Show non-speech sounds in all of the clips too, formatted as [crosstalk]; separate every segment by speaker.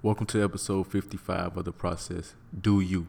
Speaker 1: Welcome to episode 55 of The Process. Do you?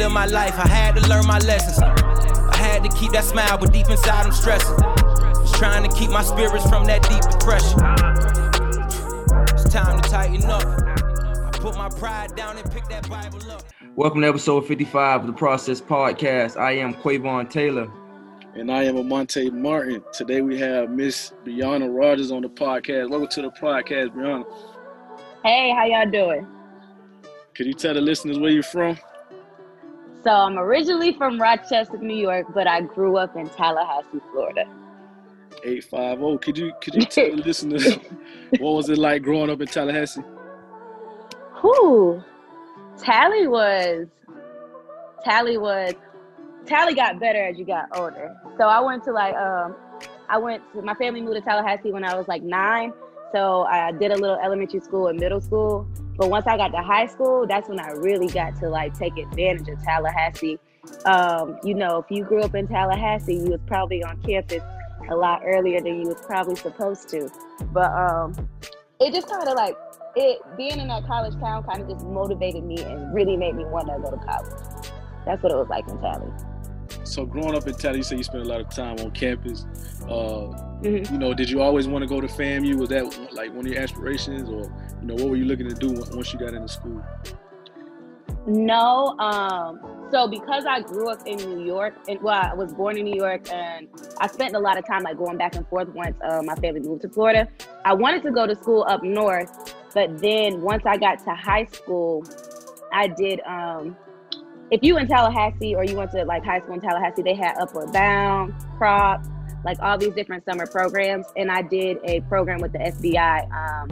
Speaker 2: I live my life, I had to learn my lessons. I had to keep that smile, but deep inside I'm stressing. Just trying to keep my spirits from that deep depression. It's time to tighten up. I put my pride down and pick that Bible up.
Speaker 3: Welcome to episode 55 of the Process Podcast. I am Quavon Taylor.
Speaker 4: And I am Amonte Martin. Today we have Miss Briauna Rogers on the podcast. Welcome to the podcast, Briauna.
Speaker 5: Hey, how y'all doing?
Speaker 4: Could you tell the listeners where you're from?
Speaker 5: So I'm originally from Rochester, New York, but I grew up in Tallahassee, Florida.
Speaker 4: 850. Could you could you tell the [laughs] listeners what was it like growing up in Tallahassee?
Speaker 5: Whew. Tally was Tally was Tally got better as you got older. So I went to like um I went to my family moved to Tallahassee when I was like nine. So I did a little elementary school and middle school. But once I got to high school, that's when I really got to like take advantage of Tallahassee. Um, you know, if you grew up in Tallahassee, you was probably on campus a lot earlier than you was probably supposed to. But um it just kind of like it being in that college town kind of just motivated me and really made me want to go to college. That's what it was like in Tally.
Speaker 4: So growing up in Tally, you say you spent a lot of time on campus. Uh,
Speaker 5: Mhm.
Speaker 4: You know, did you always want to go to FAMU? Was that like one of your aspirations, or you know, what were you looking to do once you got into school?
Speaker 5: No, um, so because I grew up in New York, and well, I was born in New York, and I spent a lot of time like going back and forth once uh, my family moved to Florida. I wanted to go to school up north, but then once I got to high school, I did. Um, if you in Tallahassee or you went to like high school in Tallahassee, they had Upward Bound, Prop, like all these different summer programs, and I did a program with the SBI, um,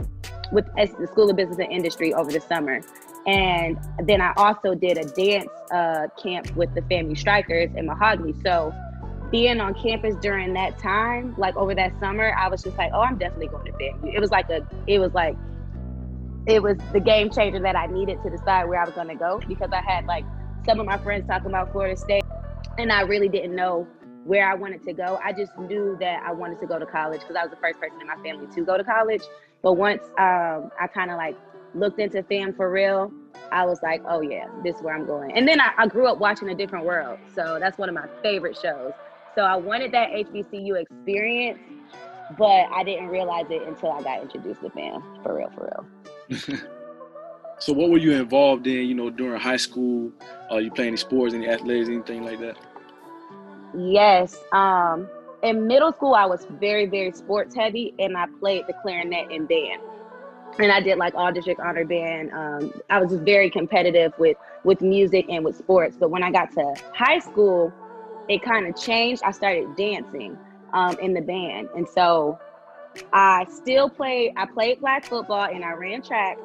Speaker 5: with S- the School of Business and Industry over the summer. And then I also did a dance uh, camp with the FAMU Strikers in Mahogany. So being on campus during that time, like over that summer, I was just like, oh, I'm definitely going to FAMU. It was like a, it was like, it was the game changer that I needed to decide where I was going to go because I had like some of my friends talking about Florida State, and I really didn't know where I wanted to go. I just knew that I wanted to go to college because I was the first person in my family to go to college. But once um, I kind of like looked into fam for real, I was like, oh yeah, this is where I'm going. And then I, I grew up watching A Different World. So that's one of my favorite shows. So I wanted that HBCU experience, but I didn't realize it until I got introduced to fam for real, for real. [laughs]
Speaker 4: So what were you involved in? You know, during high school, uh, you playing any sports, any athletics, anything like that?
Speaker 5: Yes. Um, in middle school, I was very, very sports heavy, and I played the clarinet and band. And I did like all district honor band. Um, I was just very competitive with with music and with sports. But when I got to high school, it kind of changed. I started dancing um, in the band, and so I still played. I played flag football and I ran track.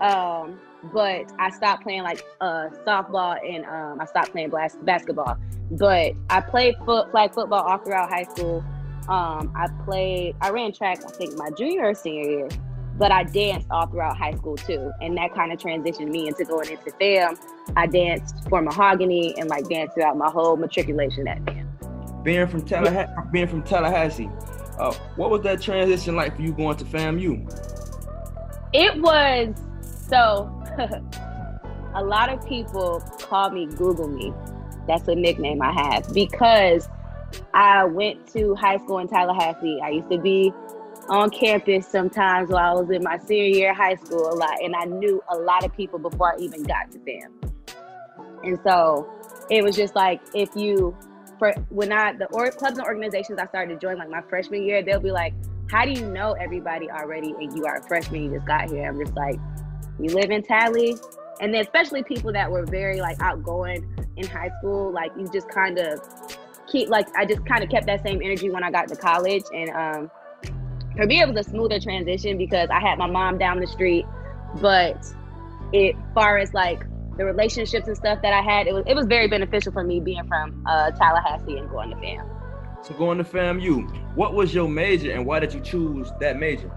Speaker 5: Um, but I stopped playing like uh, softball and um, I stopped playing blas- basketball. But I played foot flag football all throughout high school. Um, I played, I ran track, I think my junior or senior year, but I danced all throughout high school too. And that kind of transitioned me into going into film. I danced for Mahogany and like danced throughout my whole matriculation at band.
Speaker 3: Being from Tallahassee, being from Tallahassee, uh, what was that transition like for you going to FAMU?
Speaker 5: It was so. [laughs] a lot of people call me Google Me. That's a nickname I have because I went to high school in Tallahassee. I used to be on campus sometimes while I was in my senior year of high school a lot, and I knew a lot of people before I even got to them. And so it was just like if you for when I the or, clubs and organizations I started to join like my freshman year, they'll be like, "How do you know everybody already and you are a freshman? You just got here." I'm just like, "You live in Tally," and then especially people that were very like outgoing in high school, like you just kind of keep like I just kind of kept that same energy when I got to college, and um, for me it was a smoother transition because I had my mom down the street, but it far as like the relationships and stuff that I had, it was it was very beneficial for me being from uh, Tallahassee and going to FAM.
Speaker 3: So going to FAMU, what was your major and why did you choose that major?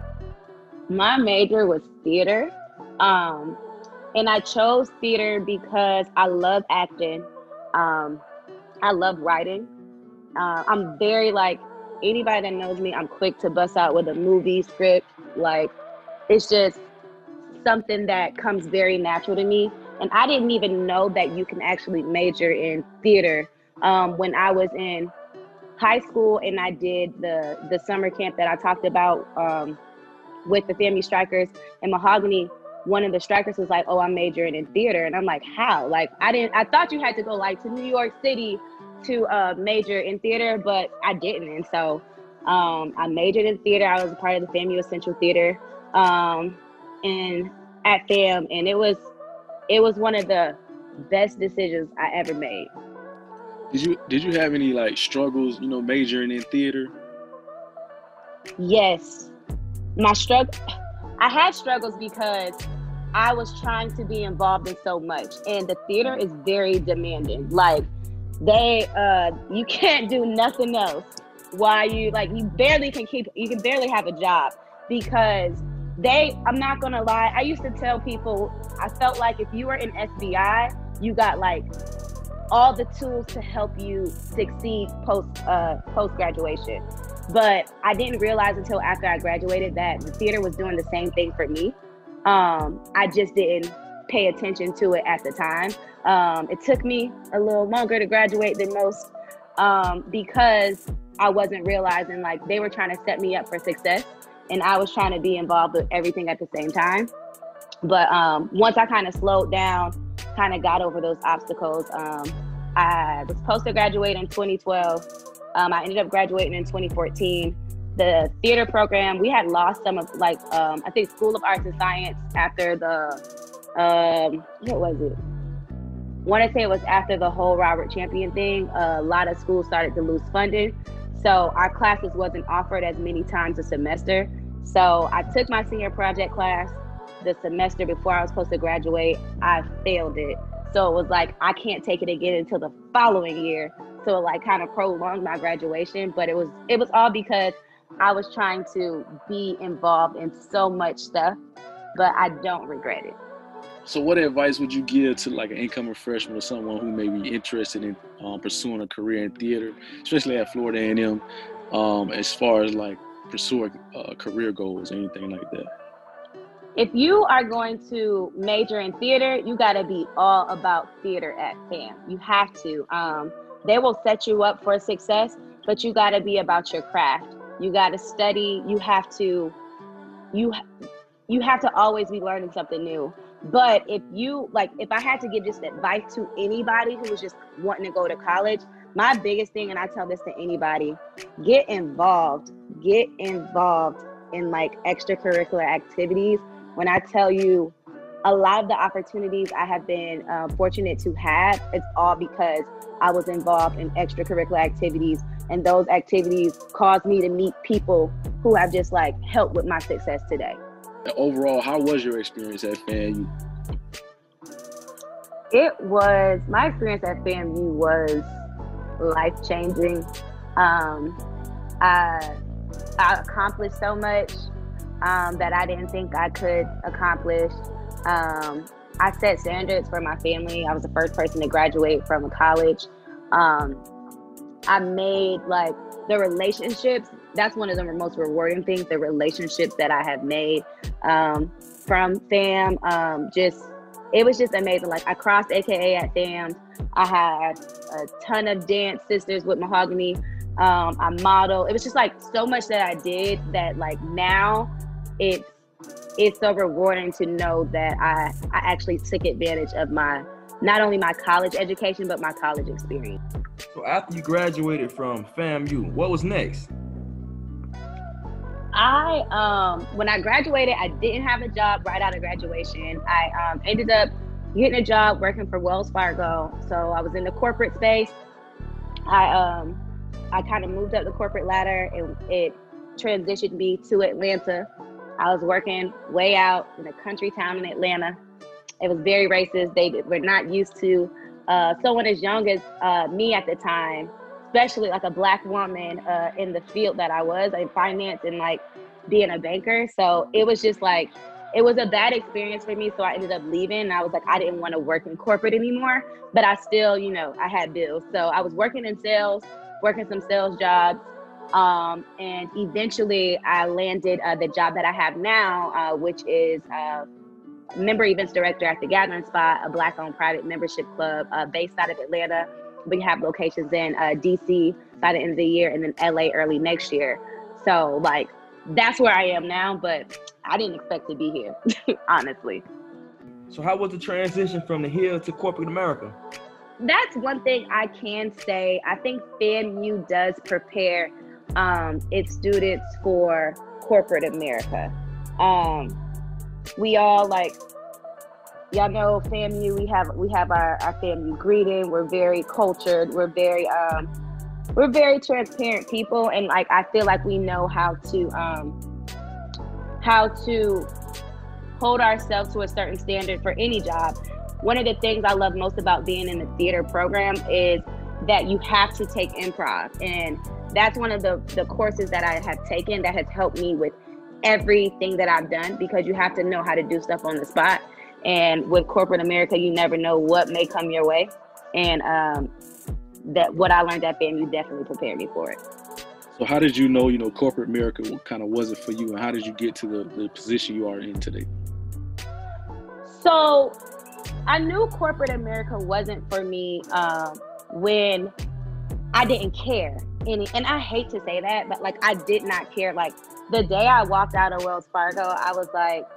Speaker 5: My major was theater. Um, and I chose theater because I love acting. Um, I love writing. Uh, I'm very like anybody that knows me. I'm quick to bust out with a movie script. Like it's just something that comes very natural to me. And I didn't even know that you can actually major in theater um, when I was in high school and I did the the summer camp that I talked about um, with the FAMU Strikers and Mahogany. One of the strikers was like, "Oh, I'm majoring in theater," and I'm like, "How?" Like, I didn't. I thought you had to go like to New York City to uh, major in theater, but I didn't, and so um, I majored in theater. I was a part of the FAMU Essential Theater, um, and at FAM, and it was it was one of the best decisions I ever made.
Speaker 4: Did you did you have any like struggles, you know, majoring in theater?
Speaker 5: Yes. My struggle I had struggles because I was trying to be involved in so much and the theater is very demanding. Like they uh you [laughs] can't do nothing else while you like you barely can keep you can barely have a job because they i'm not gonna lie i used to tell people i felt like if you were in sbi you got like all the tools to help you succeed post uh, post graduation but i didn't realize until after i graduated that the theater was doing the same thing for me um, i just didn't pay attention to it at the time um, it took me a little longer to graduate than most um, because i wasn't realizing like they were trying to set me up for success and I was trying to be involved with everything at the same time. But um, once I kind of slowed down, kind of got over those obstacles, um, I was supposed to graduate in 2012. Um, I ended up graduating in 2014. The theater program, we had lost some of like um, I think School of Arts and Science after the um, what was it? Want to say it was after the whole Robert Champion thing. A lot of schools started to lose funding, so our classes wasn't offered as many times a semester. So I took my senior project class the semester before I was supposed to graduate. I failed it. So it was like I can't take it again until the following year. So it like kind of prolonged my graduation, but it was it was all because I was trying to be involved in so much stuff, but I don't regret it.
Speaker 4: So, what advice would you give to like an incoming freshman or someone who may be interested in um, pursuing a career in theater, especially at Florida A&M, um, as far as like pursuing uh, career goals, anything like that?
Speaker 5: If you are going to major in theater, you got to be all about theater at FAM. You have to. Um, they will set you up for success, but you got to be about your craft. You got to study. You have to. You you have to always be learning something new. But if you like, if I had to give just advice to anybody who was just wanting to go to college, my biggest thing, and I tell this to anybody, get involved. Get involved in like extracurricular activities. When I tell you a lot of the opportunities I have been uh, fortunate to have, it's all because I was involved in extracurricular activities, and those activities caused me to meet people who have just like helped with my success today.
Speaker 4: Overall, how was your experience at FAMU?
Speaker 5: It was my experience at FAMU was life changing. Um, I, I accomplished so much um, that I didn't think I could accomplish. Um, I set standards for my family. I was the first person to graduate from a college. Um, I made like the relationships that's one of the most rewarding things. The relationships that I have made um, from fam, um, just it was just amazing. Like I crossed AKA at fam. I had a ton of dance sisters with Mahogany. Um, I model. It was just like so much that I did that like now it's it's so rewarding to know that I I actually took advantage of my not only my college education but my college experience.
Speaker 3: So after you graduated from FAMU, what was next?
Speaker 5: I um when I graduated, I didn't have a job right out of graduation. I um, ended up getting a job working for Wells Fargo. So I was in the corporate space. I um I kind of moved up the corporate ladder and it transitioned me to Atlanta. I was working way out in a country town in Atlanta. It was very racist. They were not used to uh, someone as young as uh, me at the time especially like a black woman uh, in the field that I was in finance and like being a banker. So it was just like it was a bad experience for me. So I ended up leaving. And I was like, I didn't want to work in corporate anymore, but I still, you know, I had bills. So I was working in sales, working some sales jobs. Um, and eventually I landed uh, the job that I have now, uh, which is uh, member events director at the Gathering Spot, a black owned private membership club uh, based out of Atlanta we have locations in uh, DC by the end of the year and then LA early next year. So like that's where I am now, but I didn't expect to be here, [laughs] honestly.
Speaker 3: So how was the transition from the hill to corporate America?
Speaker 5: That's one thing I can say. I think FAMU does prepare um, its students for corporate America. Um, we all like y'all know FAMU. We have we have our, our FAMU greeting. We're very cultured. We're very um, we're very transparent people, and like I feel like we know how to um, how to hold ourselves to a certain standard for any job. One of the things I love most about being in the theater program is that you have to take improv, and that's one of the the courses that I have taken that has helped me with everything that I've done because you have to know how to do stuff on the spot and with corporate America, you never know what may come your way. And um, that what I learned at FAMU definitely prepared me for it.
Speaker 4: So how did you know, you know, corporate America kind of wasn't for you, and how did you get to the, the position you are in today?
Speaker 5: So I knew corporate America wasn't for me um, when I didn't care any, and I hate to say that, but like I did not care. Like the day I walked out of Wells Fargo, I was like,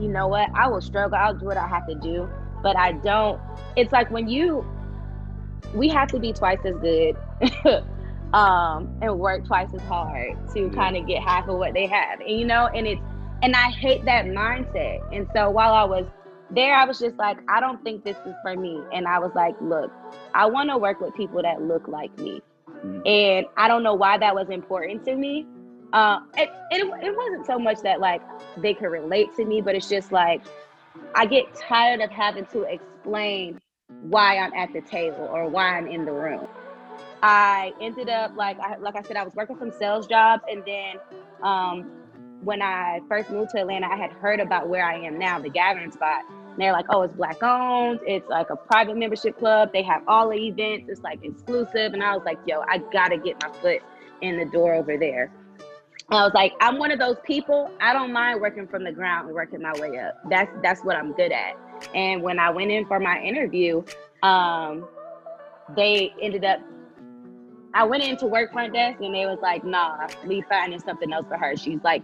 Speaker 5: you know what, I will struggle. I'll do what I have to do. But I don't, it's like when you, we have to be twice as good [laughs] um, and work twice as hard to kind of get half of what they have. And, you know, and it's, and I hate that mindset. And so while I was there, I was just like, I don't think this is for me. And I was like, look, I want to work with people that look like me. Mm-hmm. And I don't know why that was important to me uh, it, it, it wasn't so much that like they could relate to me, but it's just like I get tired of having to explain why I'm at the table or why I'm in the room. I ended up like I, like I said, I was working some sales jobs, and then um, when I first moved to Atlanta, I had heard about where I am now, the Gathering Spot. And they're like, oh, it's black owned. It's like a private membership club. They have all the events. It's like exclusive. And I was like, yo, I gotta get my foot in the door over there. I was like, I'm one of those people. I don't mind working from the ground and working my way up. That's that's what I'm good at. And when I went in for my interview, um, they ended up. I went into work front desk and they was like, "Nah, we finding something else for her." She's like,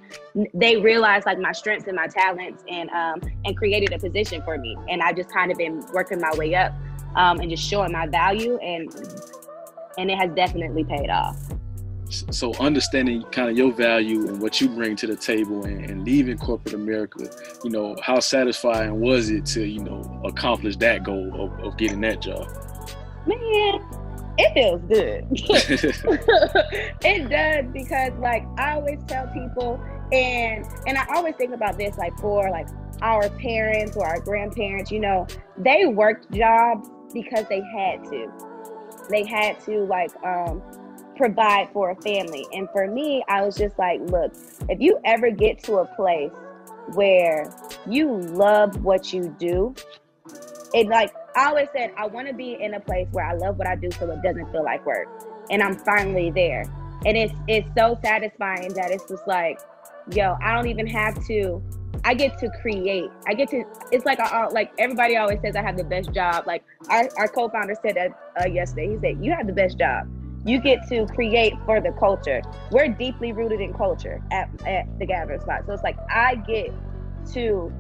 Speaker 5: they realized like my strengths and my talents and um and created a position for me. And I just kind of been working my way up um and just showing my value and and it has definitely paid off
Speaker 4: so understanding kind of your value and what you bring to the table and, and, leaving corporate america you know how satisfying was it to you know accomplish that goal of, of getting that job
Speaker 5: man it feels good [laughs] [laughs] it does because like i always tell people and and i always think about this like for like our parents or our grandparents you know they worked jobs because they had to they had to like um provide for a family. And for me, I was just like, look, if you ever get to a place where you love what you do, it like I always said, I want to be in a place where I love what I do so it doesn't feel like work. And I'm finally there. and it's it's so satisfying that it's just like, yo, I don't even have to. I get to create. I get to. It's like I, like everybody always says I have the best job. Like our, our co-founder said that uh, yesterday. He said you have the best job. You get to create for the culture. We're deeply rooted in culture at, at the gathering spot. So it's like I get to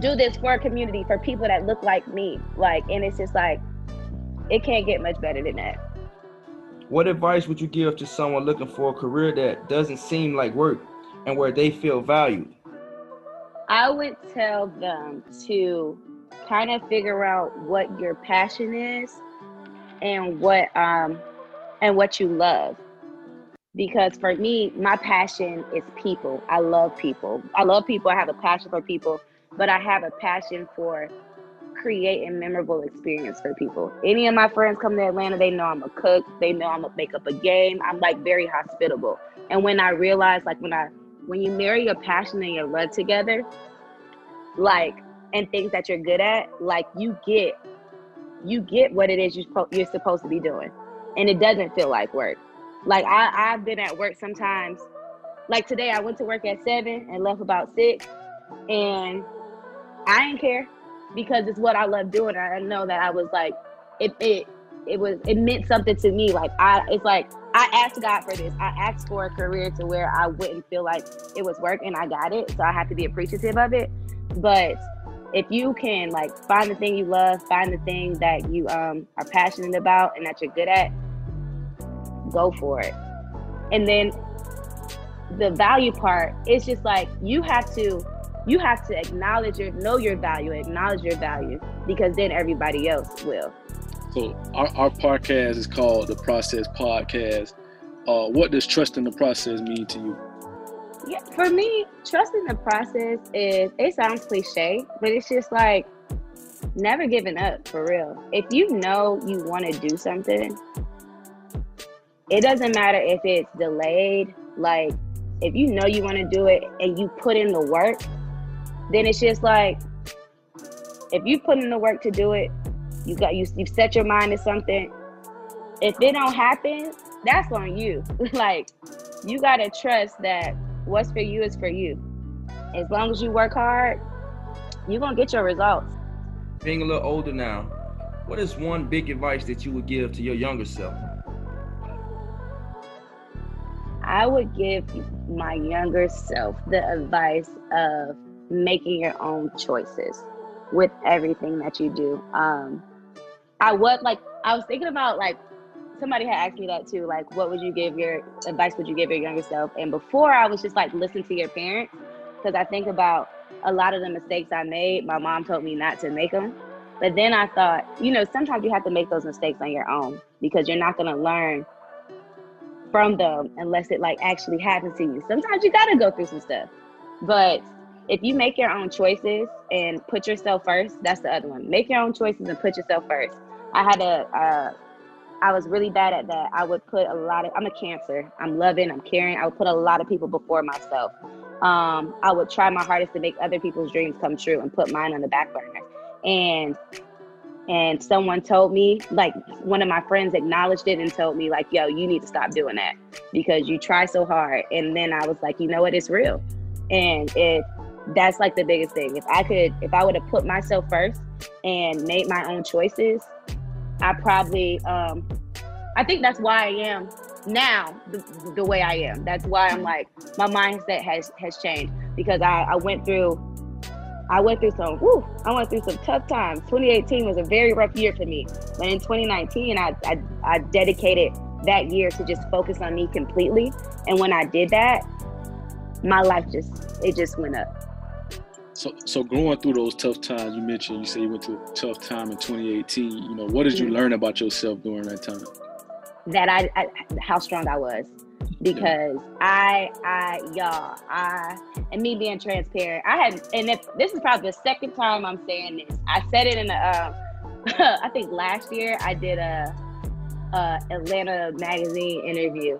Speaker 5: do this for a community for people that look like me. Like, and it's just like it can't get much better than that.
Speaker 3: What advice would you give to someone looking for a career that doesn't seem like work and where they feel valued?
Speaker 5: I would tell them to kind of figure out what your passion is and what um and what you love. Because for me, my passion is people. I love people. I love people. I have a passion for people, but I have a passion for creating memorable experience for people. Any of my friends come to Atlanta, they know I'm a cook. They know I'm a make up a game. I'm like very hospitable. And when I realize, like when I when you marry your passion and your love together, like and things that you're good at, like you get you get what it is you're, you're supposed to be doing, and it doesn't feel like work. Like I I've been at work sometimes. Like today, I went to work at seven and left about six, and I didn't care because it's what I love doing. I know that I was like, it it it was it meant something to me. Like I, it's like I asked God for this. I asked for a career to where I wouldn't feel like it was work, and I got it. So I have to be appreciative of it. But if you can like find the thing you love, find the thing that you um are passionate about and that you're good at, go for it. And then the value part, it's just like you have to you have to acknowledge your know your value, acknowledge your value, because then everybody else will.
Speaker 4: So our, our podcast is called the Process Podcast. Uh, what does trust in the process mean to you?
Speaker 5: Yeah, for me, trusting the process is it sounds cliche, but it's just like never giving up for real. If you know you want to do something, it doesn't matter if it's delayed. Like if you know you want to do it and you put in the work, then it's just like if you put in the work to do it, you got you you've set your mind to something. If it don't happen, that's on you. [laughs] like you gotta trust that what's for you is for you. As long as you work hard, you're gonna get your results.
Speaker 3: Being a little older now, what is one big advice that you would give to your younger self?
Speaker 5: I would give my younger self the advice of making your own choices with everything that you do. Um, I would like, I was thinking about like, somebody had asked me that too. Like, what would you give your advice? Would you give your younger self? And before I was just like, listen to your parents. Cause I think about a lot of the mistakes I made. My mom told me not to make them. But then I thought, you know, sometimes you have to make those mistakes on your own because you're not going to learn from them unless it like actually happens to you. Sometimes you got to go through some stuff. But if you make your own choices and put yourself first, that's the other one. Make your own choices and put yourself first. I had a, uh, I was really bad at that. I would put a lot of, I'm a cancer. I'm loving, I'm caring. I would put a lot of people before myself. Um, I would try my hardest to make other people's dreams come true and put mine on the back burner. And and someone told me like one of my friends acknowledged it and told me like yo you need to stop doing that because you try so hard and then i was like you know what it's real and it that's like the biggest thing. If I could, if I would have put myself first and made my own choices, I probably, um, I think that's why I am now the, the way I am. That's why I'm like my mindset has has changed because I, I went through, I went through some, whew, I went through some tough times. 2018 was a very rough year for me, but in 2019, I, I, I dedicated that year to just focus on me completely. And when I did that, my life just it just went up.
Speaker 4: So, so growing through those tough times, you mentioned you say you went through a tough time in 2018. You know, what did you mm-hmm. learn about yourself during that time?
Speaker 5: That I, I how strong I was, because yeah. I, I, y'all, I, and me being transparent, I had, and if, this is probably the second time I'm saying this. I said it in a, uh, [laughs] I think last year I did a, a Atlanta magazine interview,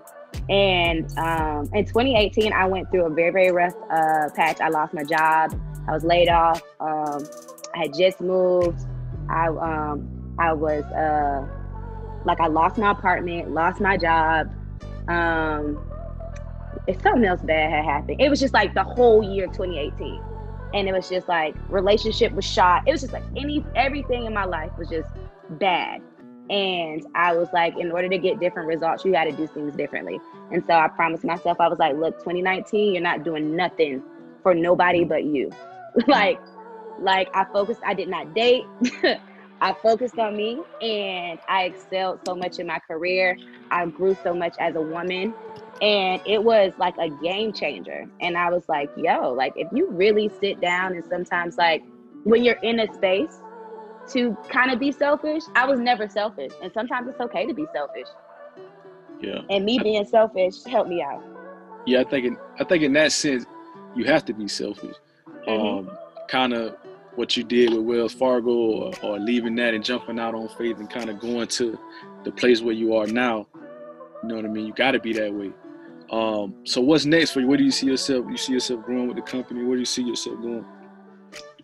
Speaker 5: and um, in 2018, I went through a very, very rough uh, patch. I lost my job. I was laid off. Um, I had just moved. I um, I was uh, like I lost my apartment, lost my job, Um, if something else bad had happened, it was just like the whole year 2018, and it was just like relationship was shot. It was just like any everything in my life was just bad. And I was like, in order to get different results, you got to do things differently. And so I promised myself, I was like, look, 2019, you're not doing nothing for nobody but you. [laughs] like, like I focused, I did not date. [laughs] I focused on me and I excelled so much in my career. I grew so much as a woman. And it was like a game changer. And I was like, yo, like if you really sit down and sometimes like when you're in a space to kind of be selfish, I was never selfish. And sometimes it's okay to be selfish.
Speaker 4: Yeah.
Speaker 5: And me being selfish helped me out.
Speaker 4: Yeah, I think in I think in that sense, you have to be selfish. Um, kind of what you did with Wells Fargo, or, or leaving that and jumping out on faith and kind of going to the place where you are now. You know what I mean? You got to be that way. Um, so what's next for you? Where do you see yourself? You see yourself growing with the company? Where do you see yourself going?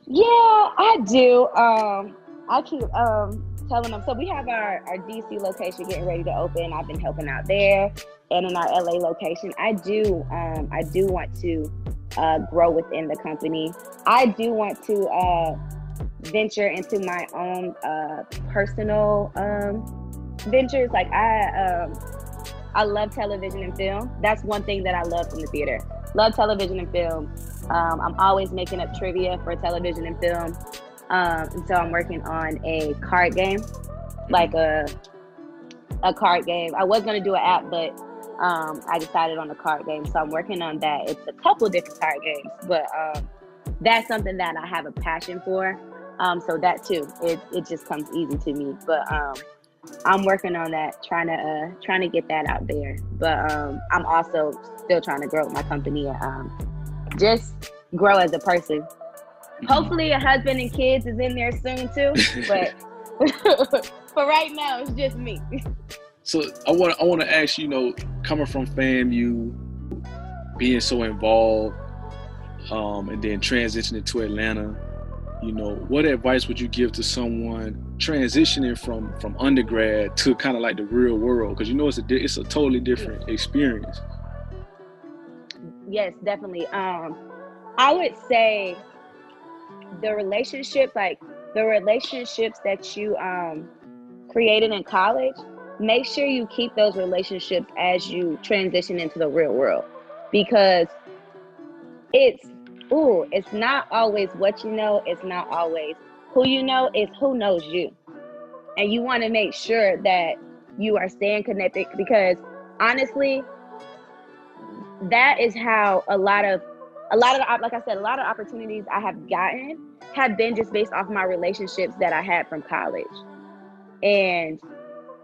Speaker 5: Yeah, I do. Um, I keep um telling them. So we have our our DC location getting ready to open. I've been helping out there, and in our LA location, I do. Um, I do want to uh, grow within the company. I do want to uh, venture into my own uh, personal um, ventures. Like I, um, I love television and film. That's one thing that I love from the theater. Love television and film. Um, I'm always making up trivia for television and film. Um, and so I'm working on a card game, like a a card game. I was gonna do an app, but um, I decided on a card game. So I'm working on that. It's a couple different card games, but um, that's something that I have a passion for. Um, so that too, it, it just comes easy to me. But um, I'm working on that, trying to uh, trying to get that out there. But um, I'm also still trying to grow my company, and, um, just grow as a person. Hopefully, a husband and kids is in there soon too. But [laughs] [laughs] for right now, it's just me. [laughs]
Speaker 4: So I want I want to ask you, know, coming from FAMU, being so involved, um, and then transitioning to Atlanta, you know, what advice would you give to someone transitioning from from undergrad to kind of like the real world? Because you know it's a it's a totally different experience.
Speaker 5: yes, definitely. Um, I would say the relationships, like the relationships that you um created in college, make sure you keep those relationships as you transition into the real world, because it's ooh, it's not always what you know. It's not always who you know. It's who knows you, and you want to make sure that you are staying connected because honestly that is how a lot of a lot of like I said, a lot of opportunities I have gotten have been just based off my relationships that I had from college. And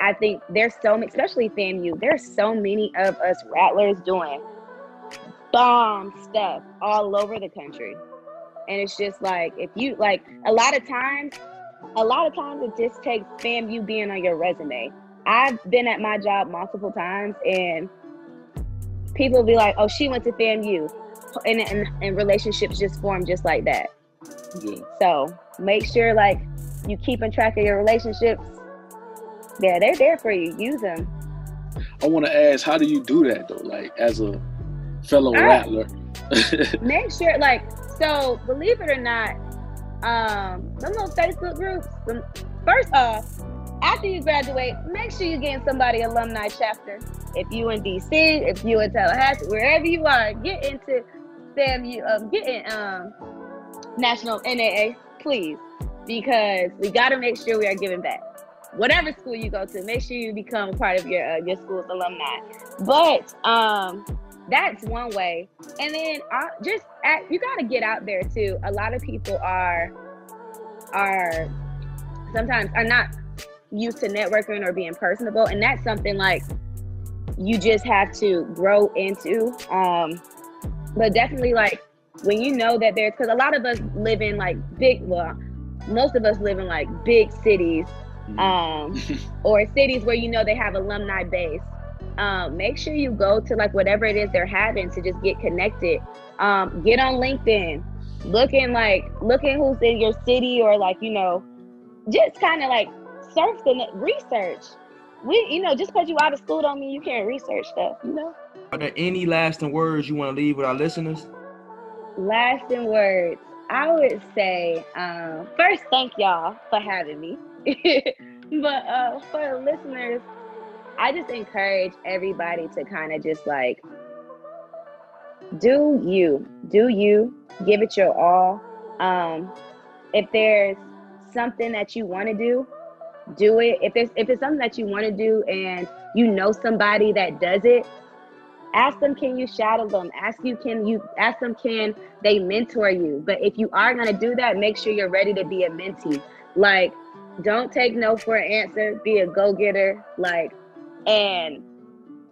Speaker 5: I think there's so many, especially FAMU, there's so many of us rattlers doing bomb stuff all over the country. And it's just like if you like a lot of times, a lot of times it just takes FAMU being on your resume. I've been at my job multiple times and people be like, oh, she went to FAMU. And, and, and relationships just form just like that.
Speaker 4: Yeah.
Speaker 5: So make sure like you keeping track of your relationships. Yeah, they're there for you. Use them.
Speaker 4: I want to ask, how do you do that though? Like as a fellow
Speaker 5: Ah.
Speaker 4: rattler. [laughs]
Speaker 5: Make sure like so believe it or not, um, some little Facebook groups, some, first off, after you graduate, make sure you get in somebody alumni chapter. If you in DC, if you in Tallahassee, wherever you are, get into FAMU, um, get in um national NAA, please, because we got to make sure we are giving back. Whatever school you go to, make sure you become part of your uh, your school's alumni. But um, that's one way. And then uh, just at, you got to get out there too. A lot of people are are sometimes are not used to networking or being personable, and that's something like you just have to grow into. Um, but definitely like when you know that there's because a lot of us live in like big well most of us live in like big cities um [laughs] or cities where you know they have alumni base um make sure you go to like whatever it is they're having to just get connected um get on linkedin looking like looking who's in your city or like you know just kind of like surf the net- research we, you know, just because you out of school don't mean you can't research stuff, you know.
Speaker 3: Are there any lasting words you want to leave with our listeners?
Speaker 5: Lasting words. I would say, um, first, thank y'all for having me. [laughs] but uh, for listeners, I just encourage everybody to kind of just like do you, do you, give it your all. Um, if there's something that you want to do, do it. If it's if it's something that you want to do and you know somebody that does it, ask them can you shadow them? Ask you can you ask them can they mentor you? But if you are going to do that make sure you're ready to be a mentee. Like don't take no for an answer. Be a go-getter. Like and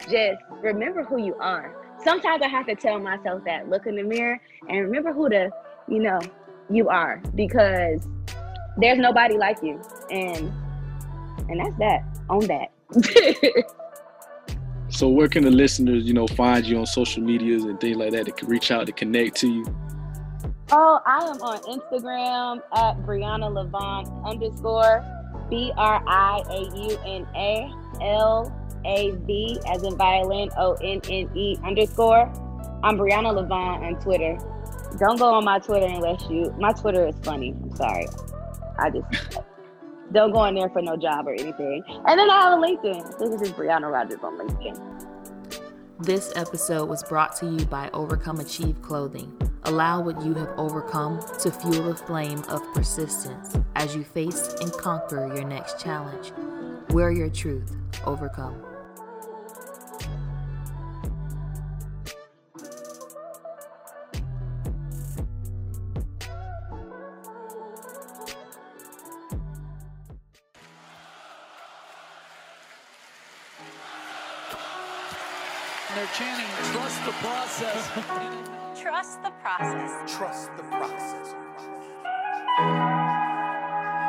Speaker 5: just remember who you are. Sometimes i have to tell myself that. Look in the mirror and remember who the you know you are. Because there's nobody like you. And and that's that. On that [laughs]
Speaker 4: So where can the listeners, you know, find you on social medias and things like that can reach out to connect to you?
Speaker 5: Oh, I am on Instagram at Briauna Lavonne underscore B R I A U N A L A V as in violin O N N E underscore. I'm Briauna Lavonne on Twitter. Don't go on my Twitter unless you my Twitter is funny. I'm sorry. I just [laughs] don't go in there for no job or anything. And then I have a LinkedIn. This is Briauna Rogers on LinkedIn.
Speaker 6: This episode was brought to you by Overcome Achieve Clothing. Allow what you have overcome to fuel the flame of persistence as you face and conquer your next challenge. Wear your truth, overcome.
Speaker 7: They're chanting, trust the process. [laughs]
Speaker 8: Trust the process.
Speaker 9: Trust the process.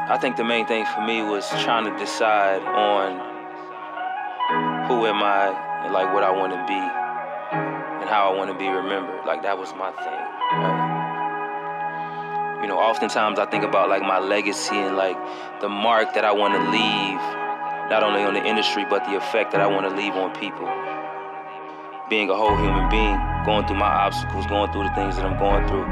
Speaker 2: I think the main thing for me was trying to decide on who am I and like what I want to be and how I want to be remembered. Like that was my thing. Right? You know, oftentimes I think about like my legacy and like the mark that I want to leave, not only on the industry but the effect that I want to leave on people. Being a whole human being, going through my obstacles, going through the things that I'm going through,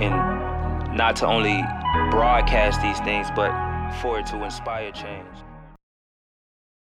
Speaker 2: and not to only broadcast these things, but for it to inspire change.